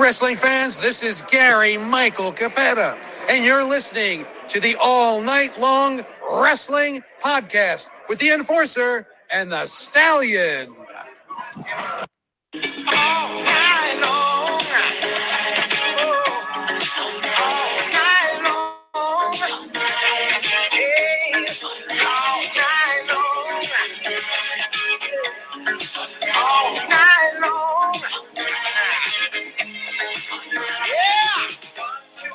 Wrestling fans, this is Gary Michael Cappetta, and you're listening to the All Night Long Wrestling Podcast with the Enforcer and the Stallion. All night long. All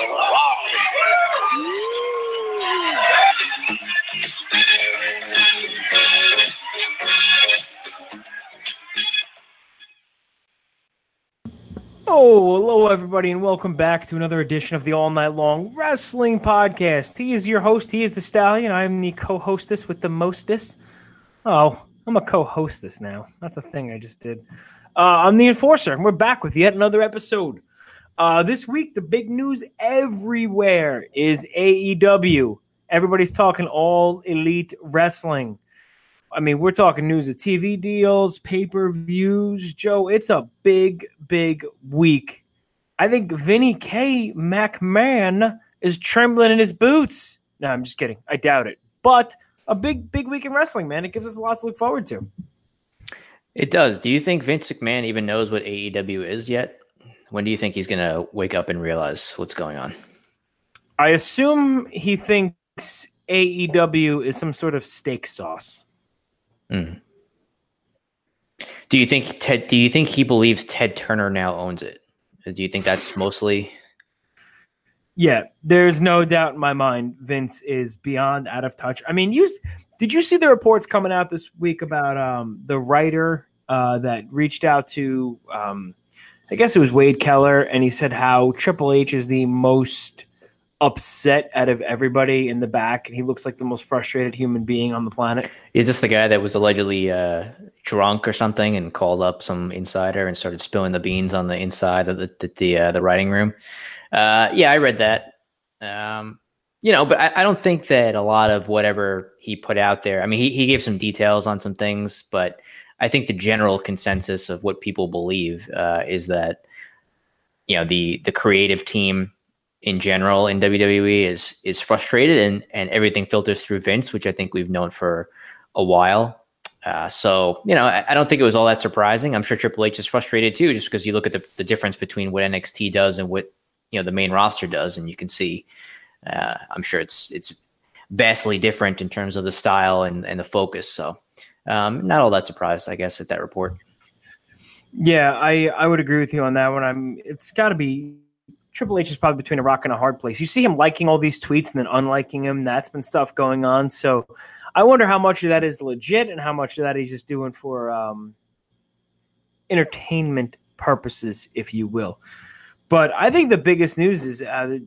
Oh, hello, everybody, and welcome back to another edition of the All Night Long Wrestling Podcast. He is your host. He is the Stallion. I'm the co-hostess with the mostest. Oh, I'm a co-hostess now. That's a thing I just did. Uh, I'm the Enforcer, and we're back with yet another episode. Uh, this week, the big news everywhere is AEW. Everybody's talking all elite wrestling. I mean, we're talking news of TV deals, pay per views. Joe, it's a big, big week. I think Vinny K. McMahon is trembling in his boots. No, I'm just kidding. I doubt it. But a big, big week in wrestling, man. It gives us a lot to look forward to. It does. Do you think Vince McMahon even knows what AEW is yet? When do you think he's going to wake up and realize what's going on? I assume he thinks AEW is some sort of steak sauce. Mm. Do you think Ted? Do you think he believes Ted Turner now owns it? Do you think that's mostly? Yeah, there's no doubt in my mind. Vince is beyond out of touch. I mean, you did you see the reports coming out this week about um, the writer uh, that reached out to? Um, I guess it was Wade Keller, and he said how Triple H is the most upset out of everybody in the back, and he looks like the most frustrated human being on the planet. Is this the guy that was allegedly uh, drunk or something and called up some insider and started spilling the beans on the inside of the the the, uh, the writing room? Uh, yeah, I read that. Um, you know, but I, I don't think that a lot of whatever he put out there. I mean, he he gave some details on some things, but I think the general consensus of what people believe uh, is that you know the the creative team in general in WWE is is frustrated and and everything filters through Vince, which I think we've known for a while. Uh, so you know, I, I, don't think it was all that surprising. I'm sure Triple H is frustrated too, just because you look at the, the difference between what NXT does and what you know the main roster does, and you can see. Uh, I'm sure it's it's vastly different in terms of the style and, and the focus. So um, not all that surprised, I guess, at that report. Yeah, I I would agree with you on that one. I'm. It's got to be Triple H is probably between a rock and a hard place. You see him liking all these tweets and then unliking him. That's been stuff going on. So I wonder how much of that is legit and how much of that he's just doing for um, entertainment purposes, if you will. But I think the biggest news is uh,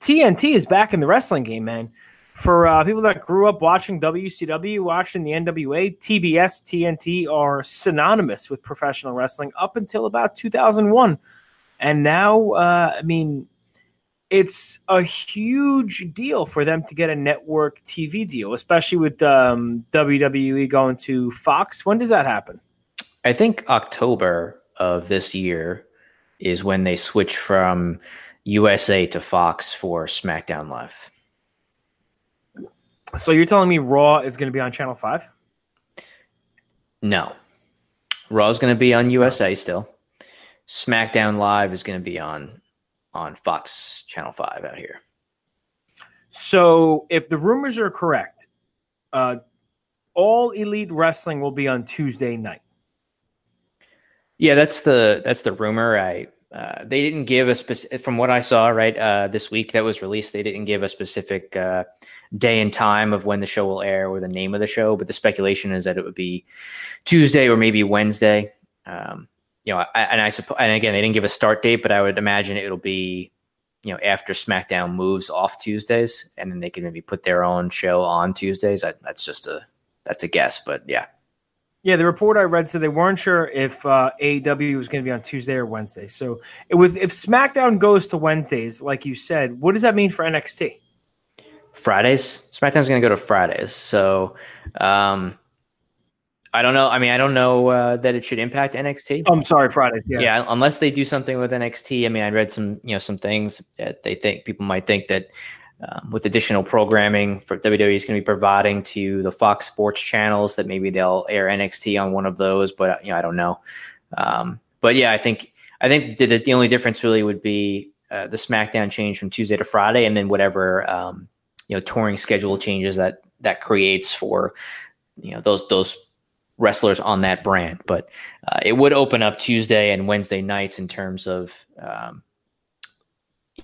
TNT is back in the wrestling game, man. For uh, people that grew up watching WCW, watching the NWA, TBS, TNT are synonymous with professional wrestling up until about 2001. And now, uh, I mean, it's a huge deal for them to get a network TV deal, especially with um, WWE going to Fox. When does that happen? I think October of this year is when they switch from USA to Fox for SmackDown Live. So you're telling me Raw is going to be on Channel 5? No. Raw is going to be on USA still. SmackDown Live is going to be on on Fox Channel Five out here. So, if the rumors are correct, uh, all Elite Wrestling will be on Tuesday night. Yeah, that's the that's the rumor. I uh, they didn't give a specific from what I saw right uh, this week that was released. They didn't give a specific uh, day and time of when the show will air or the name of the show, but the speculation is that it would be Tuesday or maybe Wednesday. Um, you know, I, and I suppose, and again, they didn't give a start date, but I would imagine it'll be, you know, after SmackDown moves off Tuesdays, and then they can maybe put their own show on Tuesdays. I, that's just a that's a guess, but yeah. Yeah, the report I read said they weren't sure if uh, AEW was going to be on Tuesday or Wednesday. So, with if SmackDown goes to Wednesdays, like you said, what does that mean for NXT? Fridays. SmackDown's going to go to Fridays. So, um, I don't know. I mean, I don't know uh, that it should impact NXT. I'm sorry, Fridays. Yeah. yeah, unless they do something with NXT. I mean, I read some, you know, some things that they think people might think that um, with additional programming for WWE is going to be providing to the Fox Sports channels that maybe they'll air NXT on one of those. But you know, I don't know. Um, but yeah, I think I think the, the only difference really would be uh, the SmackDown change from Tuesday to Friday, and then whatever um, you know touring schedule changes that that creates for you know those those wrestlers on that brand. But uh, it would open up Tuesday and Wednesday nights in terms of, um,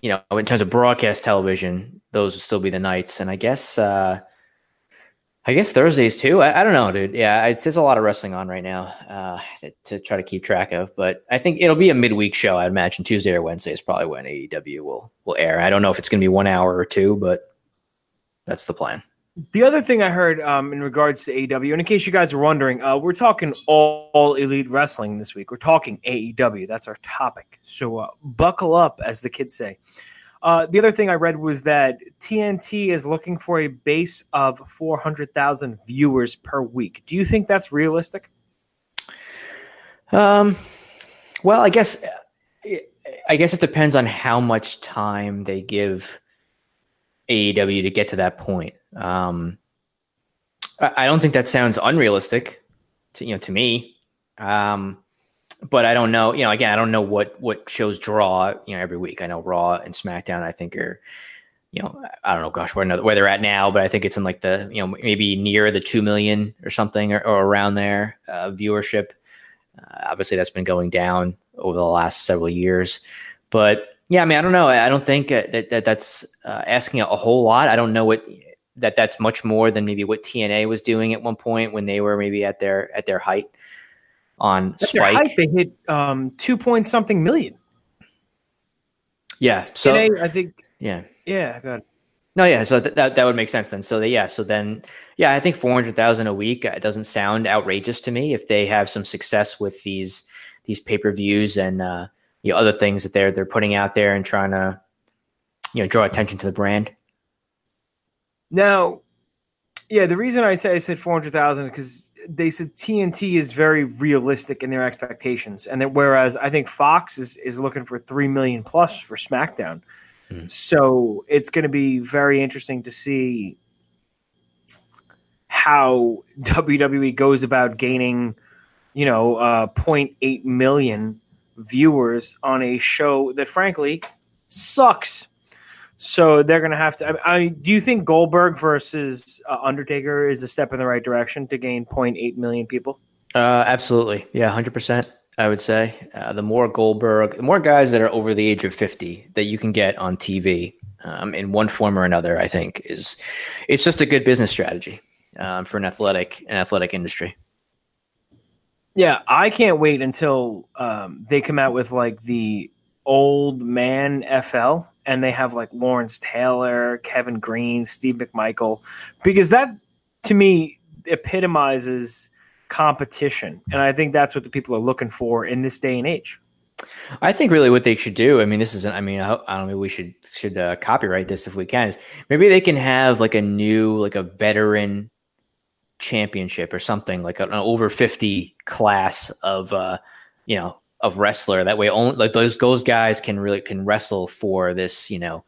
you know, in terms of broadcast television, those would still be the nights. And I guess, uh, I guess Thursdays too. I, I don't know, dude. Yeah, it's, there's a lot of wrestling on right now uh, to try to keep track of. But I think it'll be a midweek show. I'd imagine Tuesday or Wednesday is probably when AEW will will air. I don't know if it's going to be one hour or two, but that's the plan. The other thing I heard um, in regards to AEW, and in case you guys are wondering, uh, we're talking all, all, elite wrestling this week. We're talking AEW. That's our topic. So uh, buckle up, as the kids say. Uh, the other thing I read was that TNT is looking for a base of 400,000 viewers per week. Do you think that's realistic? Um, well, I guess I guess it depends on how much time they give AEW to get to that point. Um, I, don't think that sounds unrealistic to you know to me. Um, but I don't know. You know, again, I don't know what what shows draw. You know, every week. I know Raw and SmackDown. I think are you know, I don't know, gosh, where, where they're at now, but I think it's in like the, you know, maybe near the 2 million or something or, or around there uh, viewership. Uh, obviously, that's been going down over the last several years. But yeah, I mean, I don't know. I don't think uh, that, that that's uh, asking a whole lot. I don't know what that that's much more than maybe what TNA was doing at one point when they were maybe at their at their height on at Spike. Height, they hit um, two point something million. Yeah. So TNA, I think. Yeah. Yeah. Good. No, yeah, so th- that that would make sense then. So yeah, so then yeah, I think four hundred thousand a week uh, doesn't sound outrageous to me if they have some success with these these pay per views and uh, you know other things that they're they're putting out there and trying to you know draw attention to the brand. Now, yeah, the reason I say I said four hundred thousand because they said TNT is very realistic in their expectations, and that whereas I think Fox is is looking for three million plus for SmackDown. Hmm. So it's going to be very interesting to see how WWE goes about gaining, you know, uh, 0.8 million viewers on a show that frankly sucks. So they're going to have to. I, I, do you think Goldberg versus uh, Undertaker is a step in the right direction to gain 0.8 million people? Uh, absolutely. Yeah, 100%. I would say uh, the more Goldberg, the more guys that are over the age of 50 that you can get on TV um, in one form or another, I think is it's just a good business strategy um, for an athletic an athletic industry. Yeah, I can't wait until um, they come out with like the old man FL and they have like Lawrence Taylor, Kevin Greene, Steve McMichael, because that to me epitomizes competition. And I think that's what the people are looking for in this day and age. I think really what they should do. I mean, this isn't. I mean, I, I don't know. We should should uh, copyright this if we can. Is maybe they can have like a new, like a veteran championship or something like an over 50 class of uh you know of wrestler that way only like those those guys can really can wrestle for this you know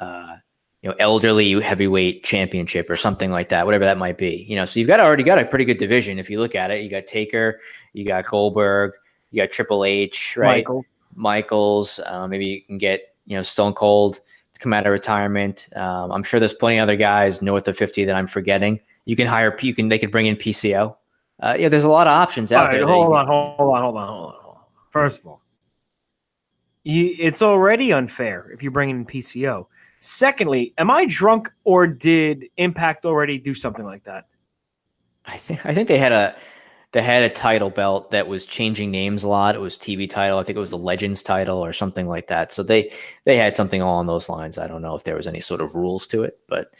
uh you know elderly heavyweight championship or something like that whatever that might be you know so you've got already got a pretty good division if you look at it you got taker you got goldberg you got triple h right michael. Michaels. Uh, maybe you can get you know Stone Cold to come out of retirement. Um, I'm sure there's plenty of other guys north of 50 that I'm forgetting. You can hire. You can they could bring in PCO. Uh, yeah, there's a lot of options out right, there. hold on, hold on, hold on, hold on, hold on. First of all, you, it's already unfair if you bring in PCO. Secondly, am I drunk or did Impact already do something like that? I think I think they had a they had a title belt that was changing names a lot. It was TV title. I think it was the Legends title or something like that. So they they had something along those lines. I don't know if there was any sort of rules to it, but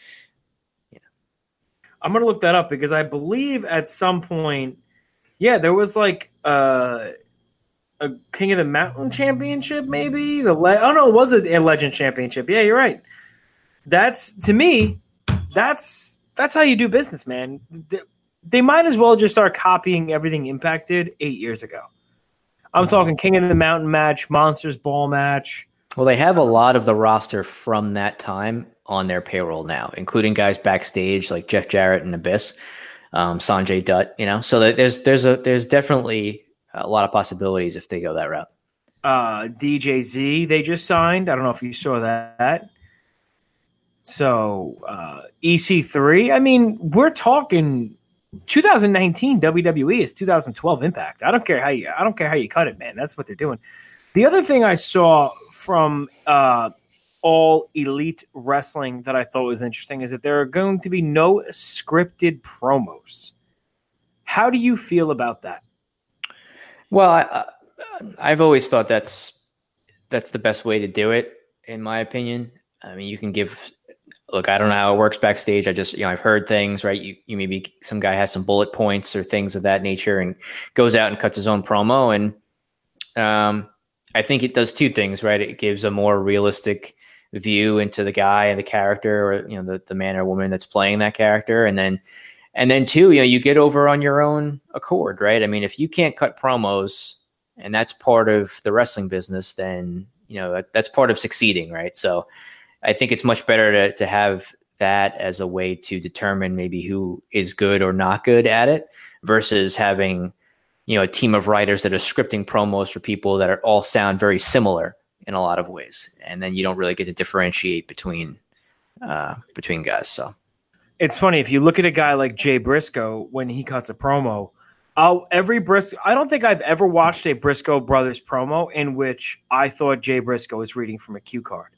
I'm gonna look that up because I believe at some point, yeah, there was like uh, a King of the Mountain championship, maybe the le- oh no, it was a, a Legend championship. Yeah, you're right. That's to me, that's that's how you do business, man. They, they might as well just start copying everything Impact did eight years ago. I'm talking King of the Mountain match, Monsters Ball match. well, they have a lot of the roster from that time on their payroll now, including guys backstage like Jeff Jarrett and Abyss, um, Sanjay Dutt. You know, so there's there's a there's definitely a lot of possibilities if they go that route. uh, DJZ they just signed. I don't know if you saw that. So uh, EC3. I mean, we're talking 2019 WWE is 2012 Impact. I don't care how you. I don't care how you cut it, man. That's what they're doing. The other thing I saw from uh, All Elite Wrestling that I thought was interesting is that there are going to be no scripted promos. How do you feel about that? Well, I, I've always thought that's that's the best way to do it, in my opinion. I mean, you can give. Look, I don't know how it works backstage. I just, you know, I've heard things, right? You, you maybe some guy has some bullet points or things of that nature, and goes out and cuts his own promo, and um, I think it does two things, right? It gives a more realistic view into the guy and the character, or you know, the the man or woman that's playing that character, and then and then two, you know, you get over on your own accord, right? I mean, if you can't cut promos and that's part of the wrestling business, then you know that, that's part of succeeding, right? So I think it's much better to to have that as a way to determine maybe who is good or not good at it versus having you know a team of writers that are scripting promos for people that are all sound very similar in a lot of ways and then you don't really get to differentiate between uh between guys so it's funny if you look at a guy like Jay Briscoe when he cuts a promo. I'll, every Briscoe, I don't think I've ever watched a Briscoe brothers promo in which I thought Jay Briscoe was reading from a cue card.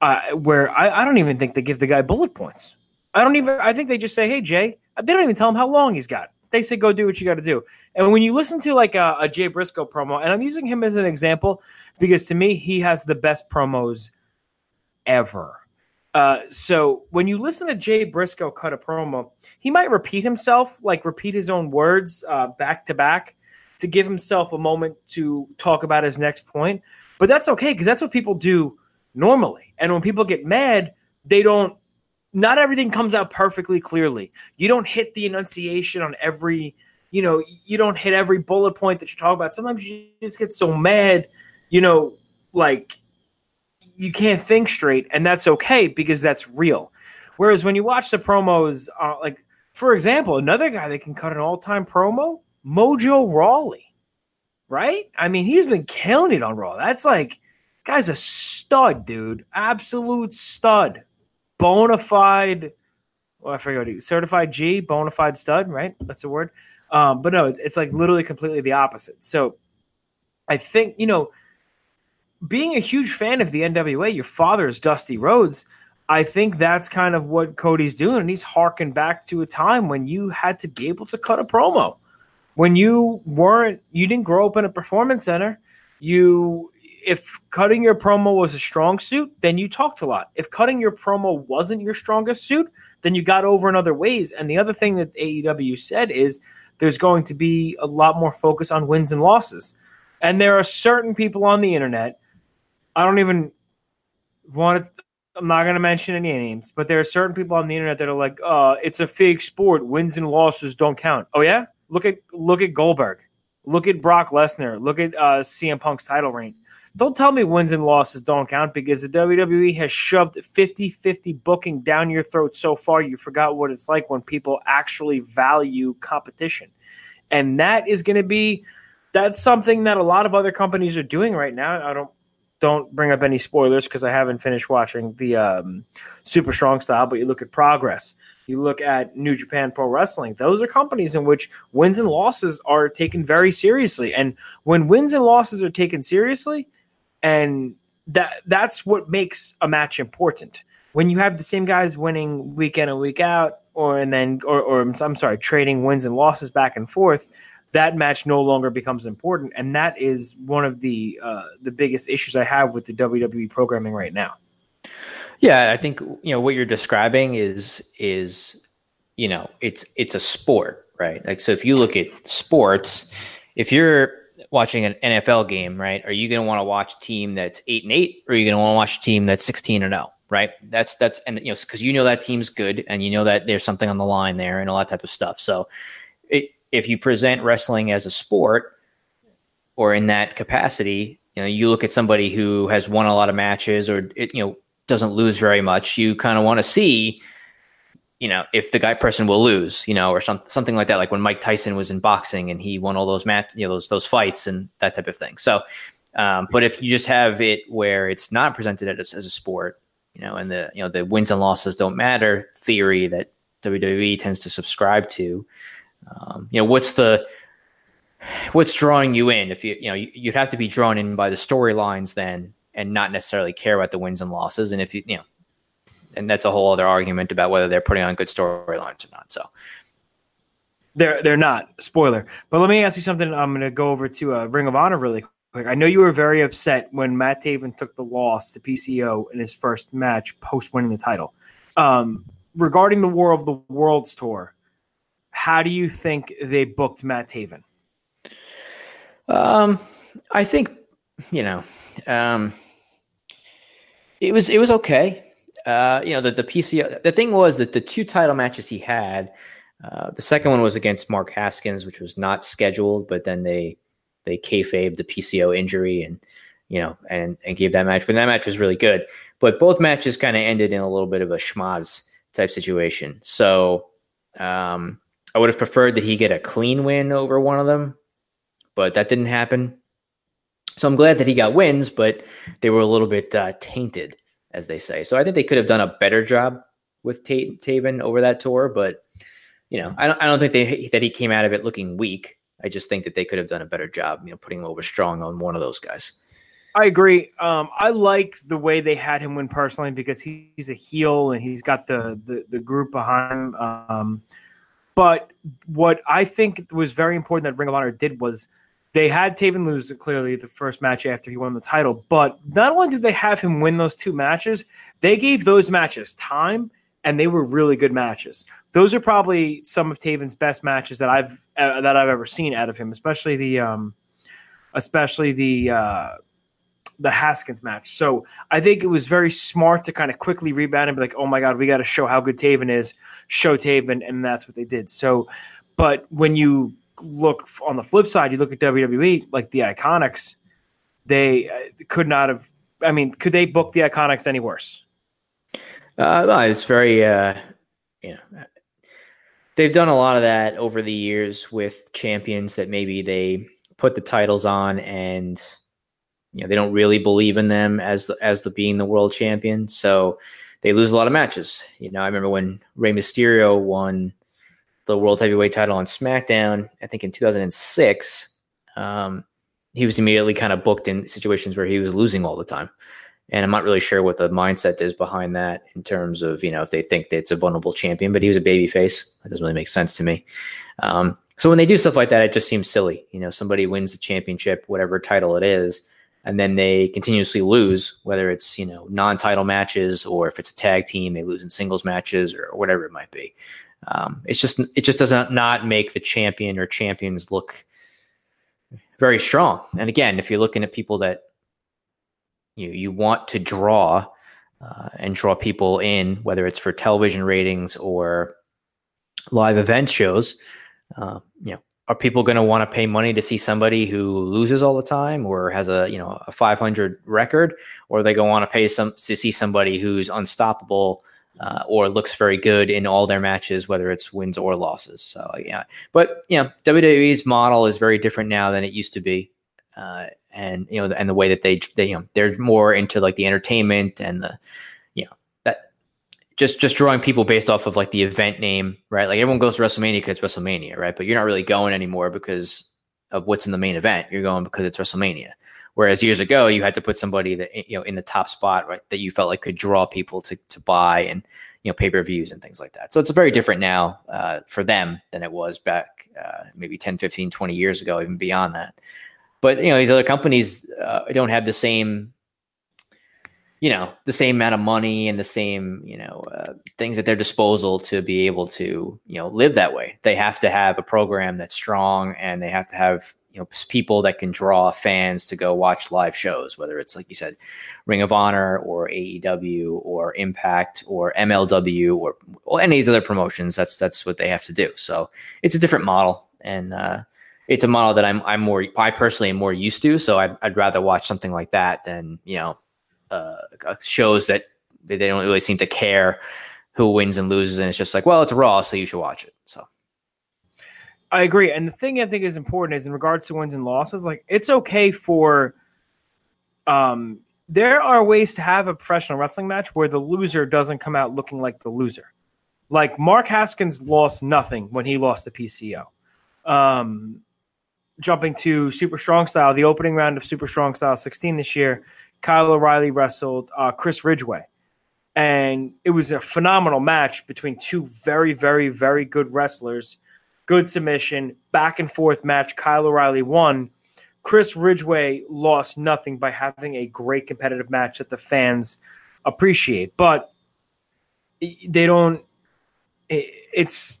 Uh, where I, I don't even think they give the guy bullet points. I don't even. I think they just say, "Hey Jay." They don't even tell him how long he's got. They say, "Go do what you got to do." And when you listen to like a, a Jay Briscoe promo, and I'm using him as an example because to me he has the best promos ever. Uh, so when you listen to Jay Briscoe cut a promo, he might repeat himself, like repeat his own words uh, back to back to give himself a moment to talk about his next point. But that's okay because that's what people do normally. And when people get mad, they don't. Not everything comes out perfectly clearly. You don't hit the enunciation on every. You know, you don't hit every bullet point that you talk about. Sometimes you just get so mad, you know, like you can't think straight, and that's okay because that's real. Whereas when you watch the promos, uh, like for example, another guy that can cut an all-time promo, Mojo Rawley, right? I mean, he's been killing it on Raw. That's like, guy's a stud, dude, absolute stud, bona fide. Well, I forget what he certified G, bona fide stud, right? That's the word. Um, but no, it's, it's like literally completely the opposite. So I think you know being a huge fan of the NWA, your father is Dusty Rhodes. I think that's kind of what Cody's doing. And he's harking back to a time when you had to be able to cut a promo. When you weren't, you didn't grow up in a performance center. You, if cutting your promo was a strong suit, then you talked a lot. If cutting your promo wasn't your strongest suit, then you got over in other ways. And the other thing that AEW said is there's going to be a lot more focus on wins and losses. And there are certain people on the internet I don't even want to. I'm not going to mention any names, but there are certain people on the internet that are like, "Uh, it's a fake sport. Wins and losses don't count." Oh yeah, look at look at Goldberg, look at Brock Lesnar, look at uh, CM Punk's title reign. Don't tell me wins and losses don't count because the WWE has shoved 50-50 booking down your throat so far you forgot what it's like when people actually value competition. And that is going to be that's something that a lot of other companies are doing right now. I don't don't bring up any spoilers because I haven't finished watching the um, Super Strong Style. But you look at Progress, you look at New Japan Pro Wrestling. Those are companies in which wins and losses are taken very seriously. And when wins and losses are taken seriously, and that that's what makes a match important. When you have the same guys winning week in and week out, or and then or, or I'm sorry, trading wins and losses back and forth, that match no longer becomes important, and that is one of the uh, the biggest issues I have with the WWE programming right now. Yeah, I think you know what you're describing is is you know it's it's a sport, right? Like so, if you look at sports, if you're watching an NFL game, right, are you going to want to watch a team that's eight and eight, or are you going to want to watch a team that's sixteen and zero? Right. That's that's and you know because you know that team's good and you know that there's something on the line there and all that type of stuff. So it, if you present wrestling as a sport or in that capacity, you know, you look at somebody who has won a lot of matches or it, you know doesn't lose very much. You kind of want to see, you know, if the guy person will lose, you know, or some, something like that. Like when Mike Tyson was in boxing and he won all those match, you know, those those fights and that type of thing. So, um, but if you just have it where it's not presented as, as a sport, you know, and the you know the wins and losses don't matter theory that WWE tends to subscribe to. Um, you know, what's the what's drawing you in? If you you know you'd have to be drawn in by the storylines then, and not necessarily care about the wins and losses. And if you you know, and that's a whole other argument about whether they're putting on good storylines or not. So. They're they're not spoiler, but let me ask you something. I'm going to go over to uh, Ring of Honor really quick. I know you were very upset when Matt Taven took the loss to PCO in his first match post winning the title. Um, regarding the War of the Worlds tour, how do you think they booked Matt Taven? Um, I think you know, um, it was it was okay. Uh, you know, the the PCO. The thing was that the two title matches he had, uh, the second one was against Mark Haskins, which was not scheduled, but then they they kayfabe the PCO injury and you know and and gave that match. But that match was really good. But both matches kind of ended in a little bit of a schmozz type situation. So um, I would have preferred that he get a clean win over one of them, but that didn't happen. So I'm glad that he got wins, but they were a little bit uh, tainted, as they say. So I think they could have done a better job with T- Taven over that tour, but you know, I don't, I don't think they, that he came out of it looking weak. I just think that they could have done a better job, you know, putting him over strong on one of those guys. I agree. Um, I like the way they had him win personally because he, he's a heel and he's got the the, the group behind him. Um, but what I think was very important that Ring of Honor did was they had Taven lose clearly the first match after he won the title. But not only did they have him win those two matches, they gave those matches time and they were really good matches. Those are probably some of Taven's best matches that I've uh, that I've ever seen out of him, especially the um, especially the uh, the Haskins match. So I think it was very smart to kind of quickly rebound and be like, "Oh my God, we got to show how good Taven is." Show Taven, and that's what they did. So, but when you look on the flip side, you look at WWE, like the Iconics, they uh, could not have. I mean, could they book the Iconics any worse? Uh, well, it's very, uh, you know, they've done a lot of that over the years with champions that maybe they put the titles on and you know they don't really believe in them as as the being the world champion, so they lose a lot of matches. You know, I remember when Rey Mysterio won the world heavyweight title on SmackDown, I think in 2006. Um, he was immediately kind of booked in situations where he was losing all the time. And I'm not really sure what the mindset is behind that in terms of, you know, if they think that it's a vulnerable champion, but he was a baby face. That doesn't really make sense to me. Um, so when they do stuff like that, it just seems silly. You know, somebody wins the championship, whatever title it is, and then they continuously lose, whether it's, you know, non title matches or if it's a tag team, they lose in singles matches or whatever it might be. Um, it's just, it just doesn't not make the champion or champions look very strong. And again, if you're looking at people that you you want to draw uh, and draw people in, whether it's for television ratings or live event shows. Uh, you know, are people going to want to pay money to see somebody who loses all the time or has a you know a 500 record, or they to want to pay some to see somebody who's unstoppable uh, or looks very good in all their matches, whether it's wins or losses. So yeah, but you know, WWE's model is very different now than it used to be, uh, and you know, and the way that they, they you know they're more into like the entertainment and the just just drawing people based off of like the event name, right? Like everyone goes to WrestleMania because it's WrestleMania, right? But you're not really going anymore because of what's in the main event. You're going because it's WrestleMania. Whereas years ago, you had to put somebody that you know in the top spot, right, that you felt like could draw people to to buy and you know pay per views and things like that. So it's very different now uh, for them than it was back uh, maybe 10, 15, 20 years ago, even beyond that. But you know these other companies uh, don't have the same you know the same amount of money and the same you know uh, things at their disposal to be able to you know live that way. They have to have a program that's strong and they have to have you know people that can draw fans to go watch live shows whether it's like you said ring of honor or aew or impact or mlw or, or any of these other promotions. That's that's what they have to do. So it's a different model and uh, it's a model that i'm i'm more i personally am more used to. So I'd, I'd rather watch something like that than you know uh, shows that they don't really seem to care who wins and loses and it's just like well it's raw so you should watch it so I agree. And the thing I think is important is in regards to wins and losses, like it's okay for um there are ways to have a professional wrestling match where the loser doesn't come out looking like the loser. Like Mark Haskins lost nothing when he lost the PCO. Um jumping to Super Strong Style, the opening round of Super Strong Style 16 this year, Kyle O'Reilly wrestled uh, Chris Ridgeway. And it was a phenomenal match between two very, very, very good wrestlers good submission, back and forth match. Kyle O'Reilly won. Chris Ridgeway lost nothing by having a great competitive match that the fans appreciate, but they don't. It's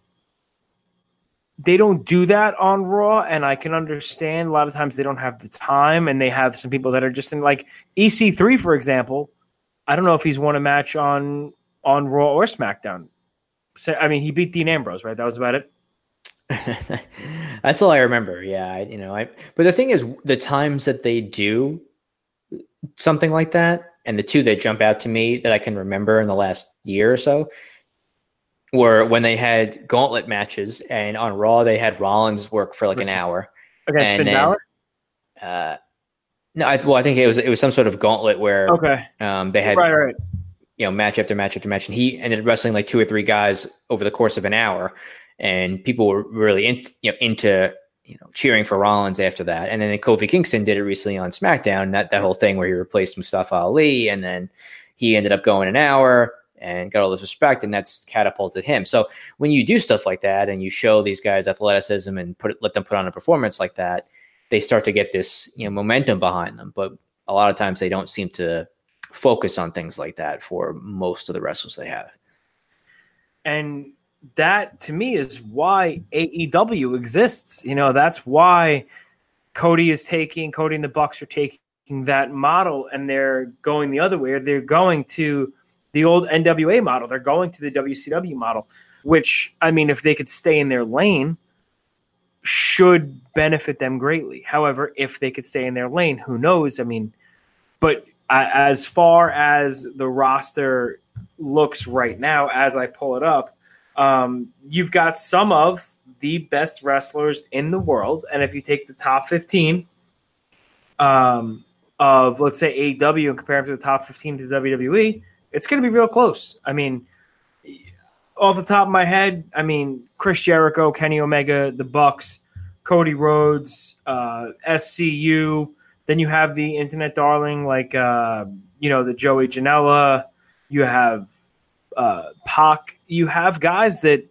they don't do that on Raw, and I can understand a lot of times they don't have the time, and they have some people that are just in like EC3, for example. I don't know if he's won a match on on Raw or SmackDown. So, I mean, he beat Dean Ambrose, right? That was about it. That's all I remember. Yeah, I, you know, I. But the thing is, the times that they do something like that, and the two that jump out to me that I can remember in the last year or so, were when they had gauntlet matches, and on Raw they had Rollins work for like an hour against Finn Balor. Uh, no, I, well, I think it was it was some sort of gauntlet where okay, um, they had right, right. you know match after match after match, and he ended up wrestling like two or three guys over the course of an hour and people were really in, you know, into you know cheering for Rollins after that. And then Kofi Kingston did it recently on SmackDown. That that whole thing where he replaced Mustafa Ali, and then he ended up going an hour and got all this respect, and that's catapulted him. So when you do stuff like that and you show these guys athleticism and put let them put on a performance like that, they start to get this you know momentum behind them. But a lot of times they don't seem to focus on things like that for most of the wrestlers they have. And that to me is why AEW exists. You know, that's why Cody is taking Cody and the Bucks are taking that model and they're going the other way. Or they're going to the old NWA model. They're going to the WCW model, which I mean, if they could stay in their lane, should benefit them greatly. However, if they could stay in their lane, who knows? I mean, but as far as the roster looks right now, as I pull it up, um, you've got some of the best wrestlers in the world, and if you take the top fifteen um, of let's say AEW and compare them to the top fifteen to WWE, it's going to be real close. I mean, off the top of my head, I mean Chris Jericho, Kenny Omega, the Bucks, Cody Rhodes, uh, SCU. Then you have the internet darling like uh, you know the Joey Janela. You have uh, Pac, you have guys that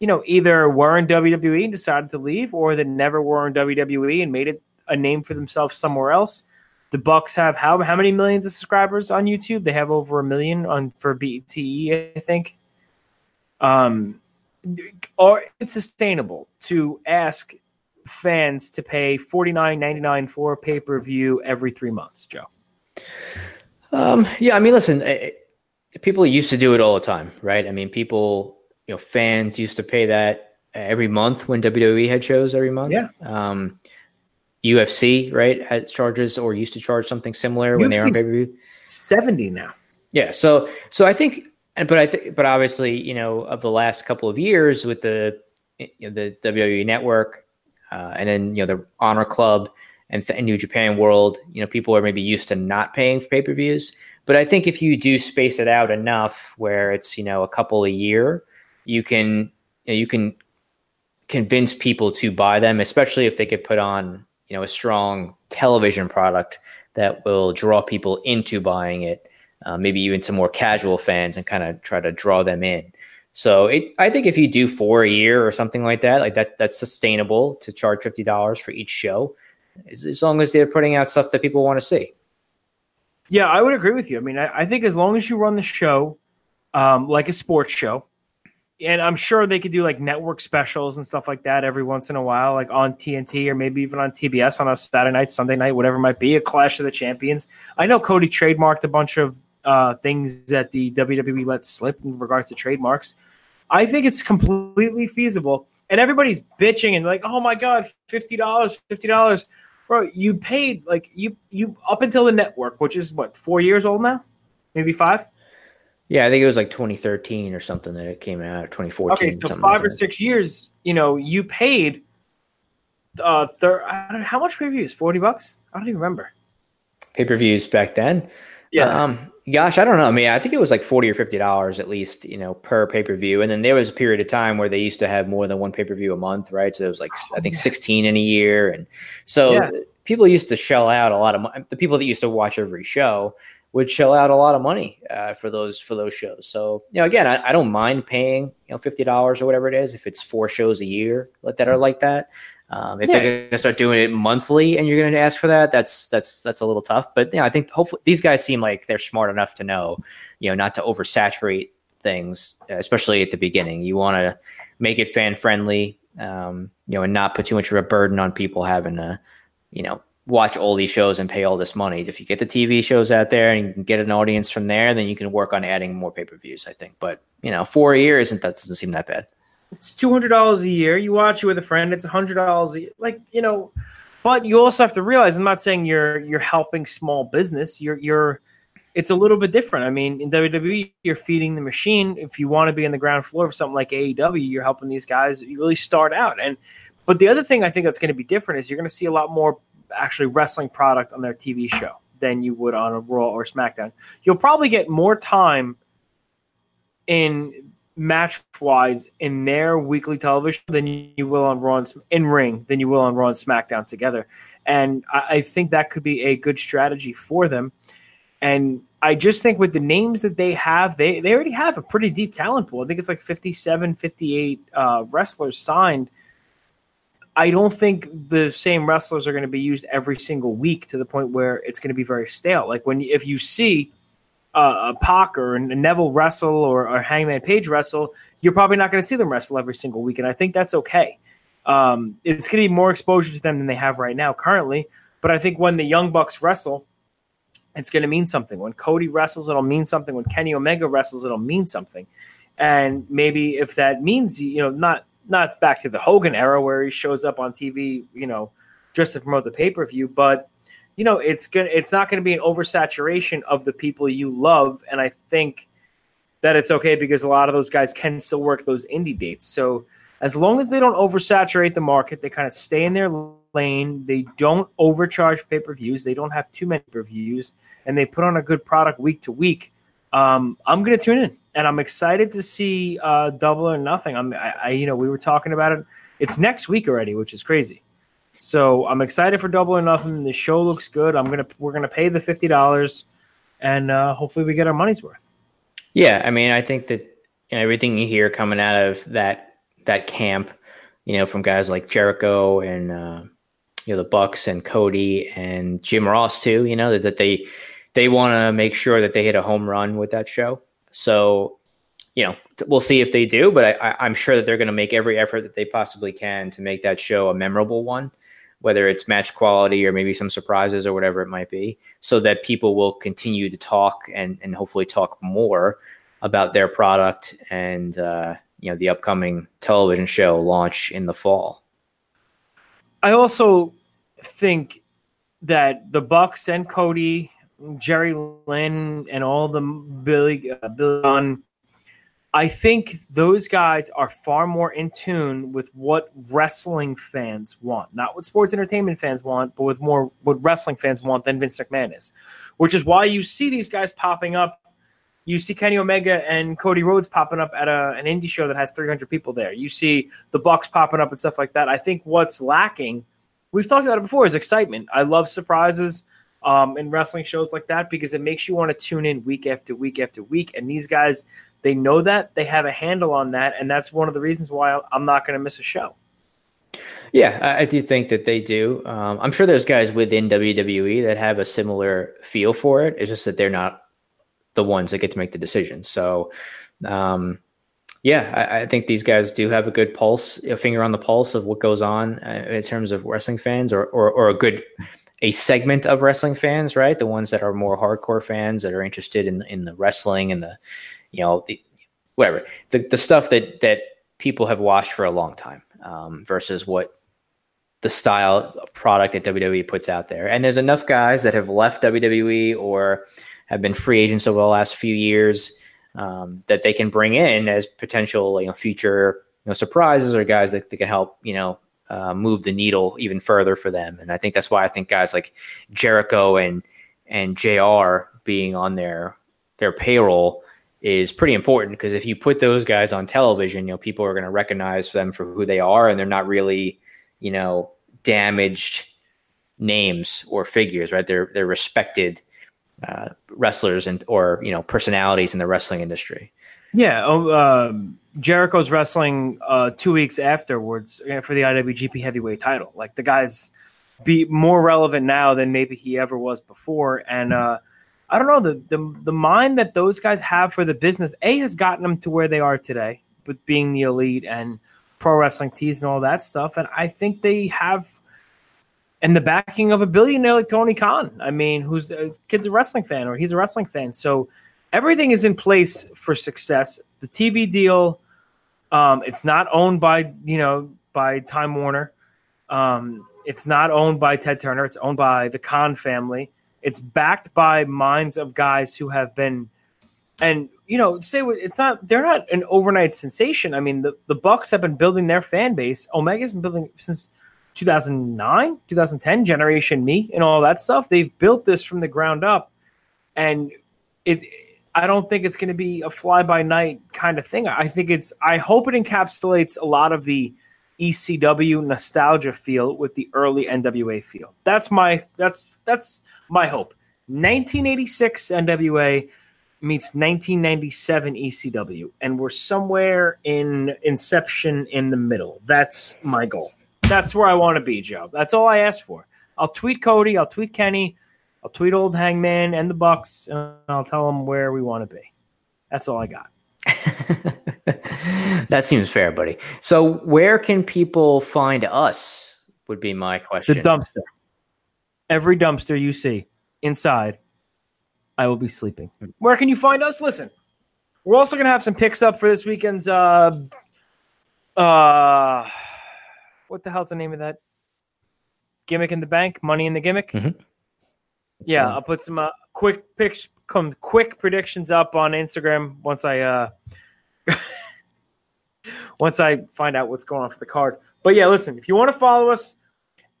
you know either were in WWE and decided to leave, or that never were in WWE and made it a name for themselves somewhere else. The Bucks have how how many millions of subscribers on YouTube? They have over a million on for BTE, I think. Um, or it's sustainable to ask fans to pay forty nine ninety nine for a pay per view every three months, Joe. Um, yeah, I mean, listen, people used to do it all the time, right? I mean, people, you know, fans used to pay that every month when WWE had shows every month. Yeah. Um, UFC, right, has charges or used to charge something similar when they were on pay per view. Seventy now. Yeah. So, so I think but I think, but obviously, you know, of the last couple of years with the you know, the WWE Network, uh, and then you know the Honor Club and, th- and New Japan World, you know, people are maybe used to not paying for pay per views. But I think if you do space it out enough, where it's you know a couple a year, you can you, know, you can convince people to buy them, especially if they could put on you know a strong television product that will draw people into buying it. Uh, maybe even some more casual fans and kind of try to draw them in. So it, I think if you do four a year or something like that, like that, that's sustainable to charge fifty dollars for each show, as, as, long as they're putting out stuff that people want to see. Yeah, I would agree with you. I mean, I, I think as long as you run the show um, like a sports show, and I'm sure they could do like network specials and stuff like that every once in a while, like on TNT or maybe even on TBS on a Saturday night, Sunday night, whatever it might be, a Clash of the Champions. I know Cody trademarked a bunch of uh, things that the WWE let slip in regards to trademarks. I think it's completely feasible. And everybody's bitching and like, oh my god, fifty dollars, fifty dollars, bro. You paid like you you up until the network, which is what four years old now, maybe five. Yeah, I think it was like 2013 or something that it came out. 2014. Okay, so five like or six years. You know, you paid. Uh, thir- how much pay per views? Forty bucks? I don't even remember. Pay per views back then. Yeah. Um, gosh, I don't know. I mean, I think it was like forty or fifty dollars at least, you know, per pay per view. And then there was a period of time where they used to have more than one pay per view a month, right? So it was like I think sixteen in a year, and so yeah. people used to shell out a lot of. The people that used to watch every show would shell out a lot of money uh, for those for those shows. So you know, again, I, I don't mind paying you know fifty dollars or whatever it is if it's four shows a year that are like that. Um, if yeah. they're going to start doing it monthly and you're going to ask for that, that's that's that's a little tough. But you know, I think hopefully these guys seem like they're smart enough to know, you know, not to oversaturate things, especially at the beginning. You want to make it fan friendly, um, you know, and not put too much of a burden on people having to, you know, watch all these shows and pay all this money. If you get the TV shows out there and you can get an audience from there, then you can work on adding more pay per views. I think, but you know, four a year isn't that doesn't seem that bad. It's two hundred dollars a year. You watch it with a friend. It's hundred dollars. Like you know, but you also have to realize. I'm not saying you're you're helping small business. You're you're. It's a little bit different. I mean, in WWE, you're feeding the machine. If you want to be in the ground floor of something like AEW, you're helping these guys. You really start out. And but the other thing I think that's going to be different is you're going to see a lot more actually wrestling product on their TV show than you would on a Raw or SmackDown. You'll probably get more time in match wise in their weekly television than you will on Raw and, in ring than you will on Raw and SmackDown together. And I, I think that could be a good strategy for them. And I just think with the names that they have, they, they already have a pretty deep talent pool. I think it's like 57, 58 uh, wrestlers signed. I don't think the same wrestlers are going to be used every single week to the point where it's going to be very stale. Like when if you see uh, a Pac or a Neville wrestle or, or Hangman Page wrestle, you're probably not going to see them wrestle every single week, and I think that's okay. Um, it's going to be more exposure to them than they have right now currently, but I think when the Young Bucks wrestle, it's going to mean something. When Cody wrestles, it'll mean something. When Kenny Omega wrestles, it'll mean something. And maybe if that means you know not not back to the Hogan era where he shows up on TV, you know, just to promote the pay per view, but you know, it's gonna it's not gonna be an oversaturation of the people you love, and I think that it's okay because a lot of those guys can still work those indie dates. So as long as they don't oversaturate the market, they kind of stay in their lane. They don't overcharge pay per views. They don't have too many reviews, and they put on a good product week to week. Um, I'm gonna tune in, and I'm excited to see uh, Double or Nothing. I'm, I, I, you know, we were talking about it. It's next week already, which is crazy. So I'm excited for Double or Nothing. The show looks good. I'm gonna we're gonna pay the fifty dollars, and uh, hopefully we get our money's worth. Yeah, I mean, I think that you know, everything you hear coming out of that that camp, you know, from guys like Jericho and uh, you know the Bucks and Cody and Jim Ross too. You know that they they want to make sure that they hit a home run with that show. So you know, we'll see if they do, but I, am sure that they're going to make every effort that they possibly can to make that show a memorable one whether it's match quality or maybe some surprises or whatever it might be, so that people will continue to talk and, and hopefully talk more about their product and uh, you know the upcoming television show launch in the fall. I also think that the Bucks and Cody, Jerry Lynn, and all the Billy uh, Billy Gunn, I think those guys are far more in tune with what wrestling fans want, not what sports entertainment fans want, but with more what wrestling fans want than Vince McMahon is. Which is why you see these guys popping up. You see Kenny Omega and Cody Rhodes popping up at a, an indie show that has 300 people there. You see the Bucks popping up and stuff like that. I think what's lacking, we've talked about it before, is excitement. I love surprises um, in wrestling shows like that because it makes you want to tune in week after week after week. And these guys they know that they have a handle on that, and that's one of the reasons why I'm not going to miss a show. Yeah, I, I do think that they do. Um, I'm sure there's guys within WWE that have a similar feel for it. It's just that they're not the ones that get to make the decision. So, um, yeah, I, I, think these guys do have a good pulse, a finger on the pulse of what goes on uh, in terms of wrestling fans, or, or or a good a segment of wrestling fans, right? The ones that are more hardcore fans that are interested in in the wrestling and the you know, the, whatever the, the stuff that that people have watched for a long time um, versus what the style product that WWE puts out there. And there's enough guys that have left WWE or have been free agents over the last few years um, that they can bring in as potential you know future you know surprises or guys that, that can help you know uh, move the needle even further for them. And I think that's why I think guys like Jericho and and JR being on their their payroll is pretty important because if you put those guys on television, you know, people are going to recognize them for who they are and they're not really, you know, damaged names or figures, right? They're they're respected uh, wrestlers and or you know personalities in the wrestling industry. Yeah, oh, um, Jericho's wrestling uh, two weeks afterwards for the IWGP Heavyweight Title. Like the guy's be more relevant now than maybe he ever was before, and uh, I don't know the, the the mind that those guys have for the business. A has gotten them to where they are today, with being the elite and pro wrestling tees and all that stuff. And I think they have, and the backing of a billionaire like Tony Khan. I mean, who's kid's a wrestling fan or he's a wrestling fan. So everything is in place for success. The TV deal, um, it's not owned by you know by Time Warner. Um, it's not owned by Ted Turner. It's owned by the Khan family. It's backed by minds of guys who have been, and you know, say it's not. They're not an overnight sensation. I mean, the the Bucks have been building their fan base. Omega's been building since 2009, 2010, Generation Me, and all that stuff. They've built this from the ground up, and it. I don't think it's going to be a fly by night kind of thing. I think it's. I hope it encapsulates a lot of the ECW nostalgia feel with the early NWA feel. That's my. That's that's my hope. 1986 NWA meets 1997 ECW, and we're somewhere in inception in the middle. That's my goal. That's where I want to be, Joe. That's all I ask for. I'll tweet Cody, I'll tweet Kenny, I'll tweet Old Hangman and the Bucks, and I'll tell them where we want to be. That's all I got. that seems fair, buddy. So, where can people find us? Would be my question. The dumpster every dumpster you see inside, I will be sleeping. Where can you find us? Listen, we're also going to have some picks up for this weekend's. Uh, uh, what the hell's the name of that? Gimmick in the bank, money in the gimmick. Mm-hmm. Yeah, I'll put some uh, quick picks, come quick predictions up on Instagram once I uh, once I find out what's going on for the card. But yeah, listen, if you want to follow us,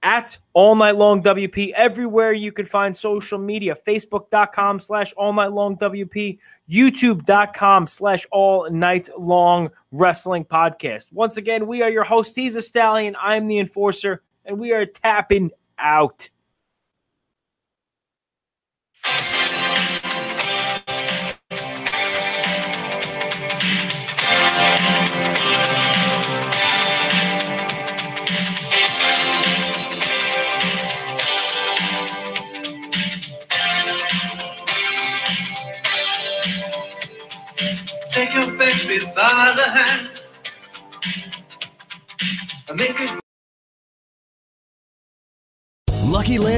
at all night long WP everywhere you can find social media facebook.com slash all night long WP youtube.com slash all night long wrestling podcast. Once again, we are your host. He's a stallion. I'm the enforcer, and we are tapping out. Thank you.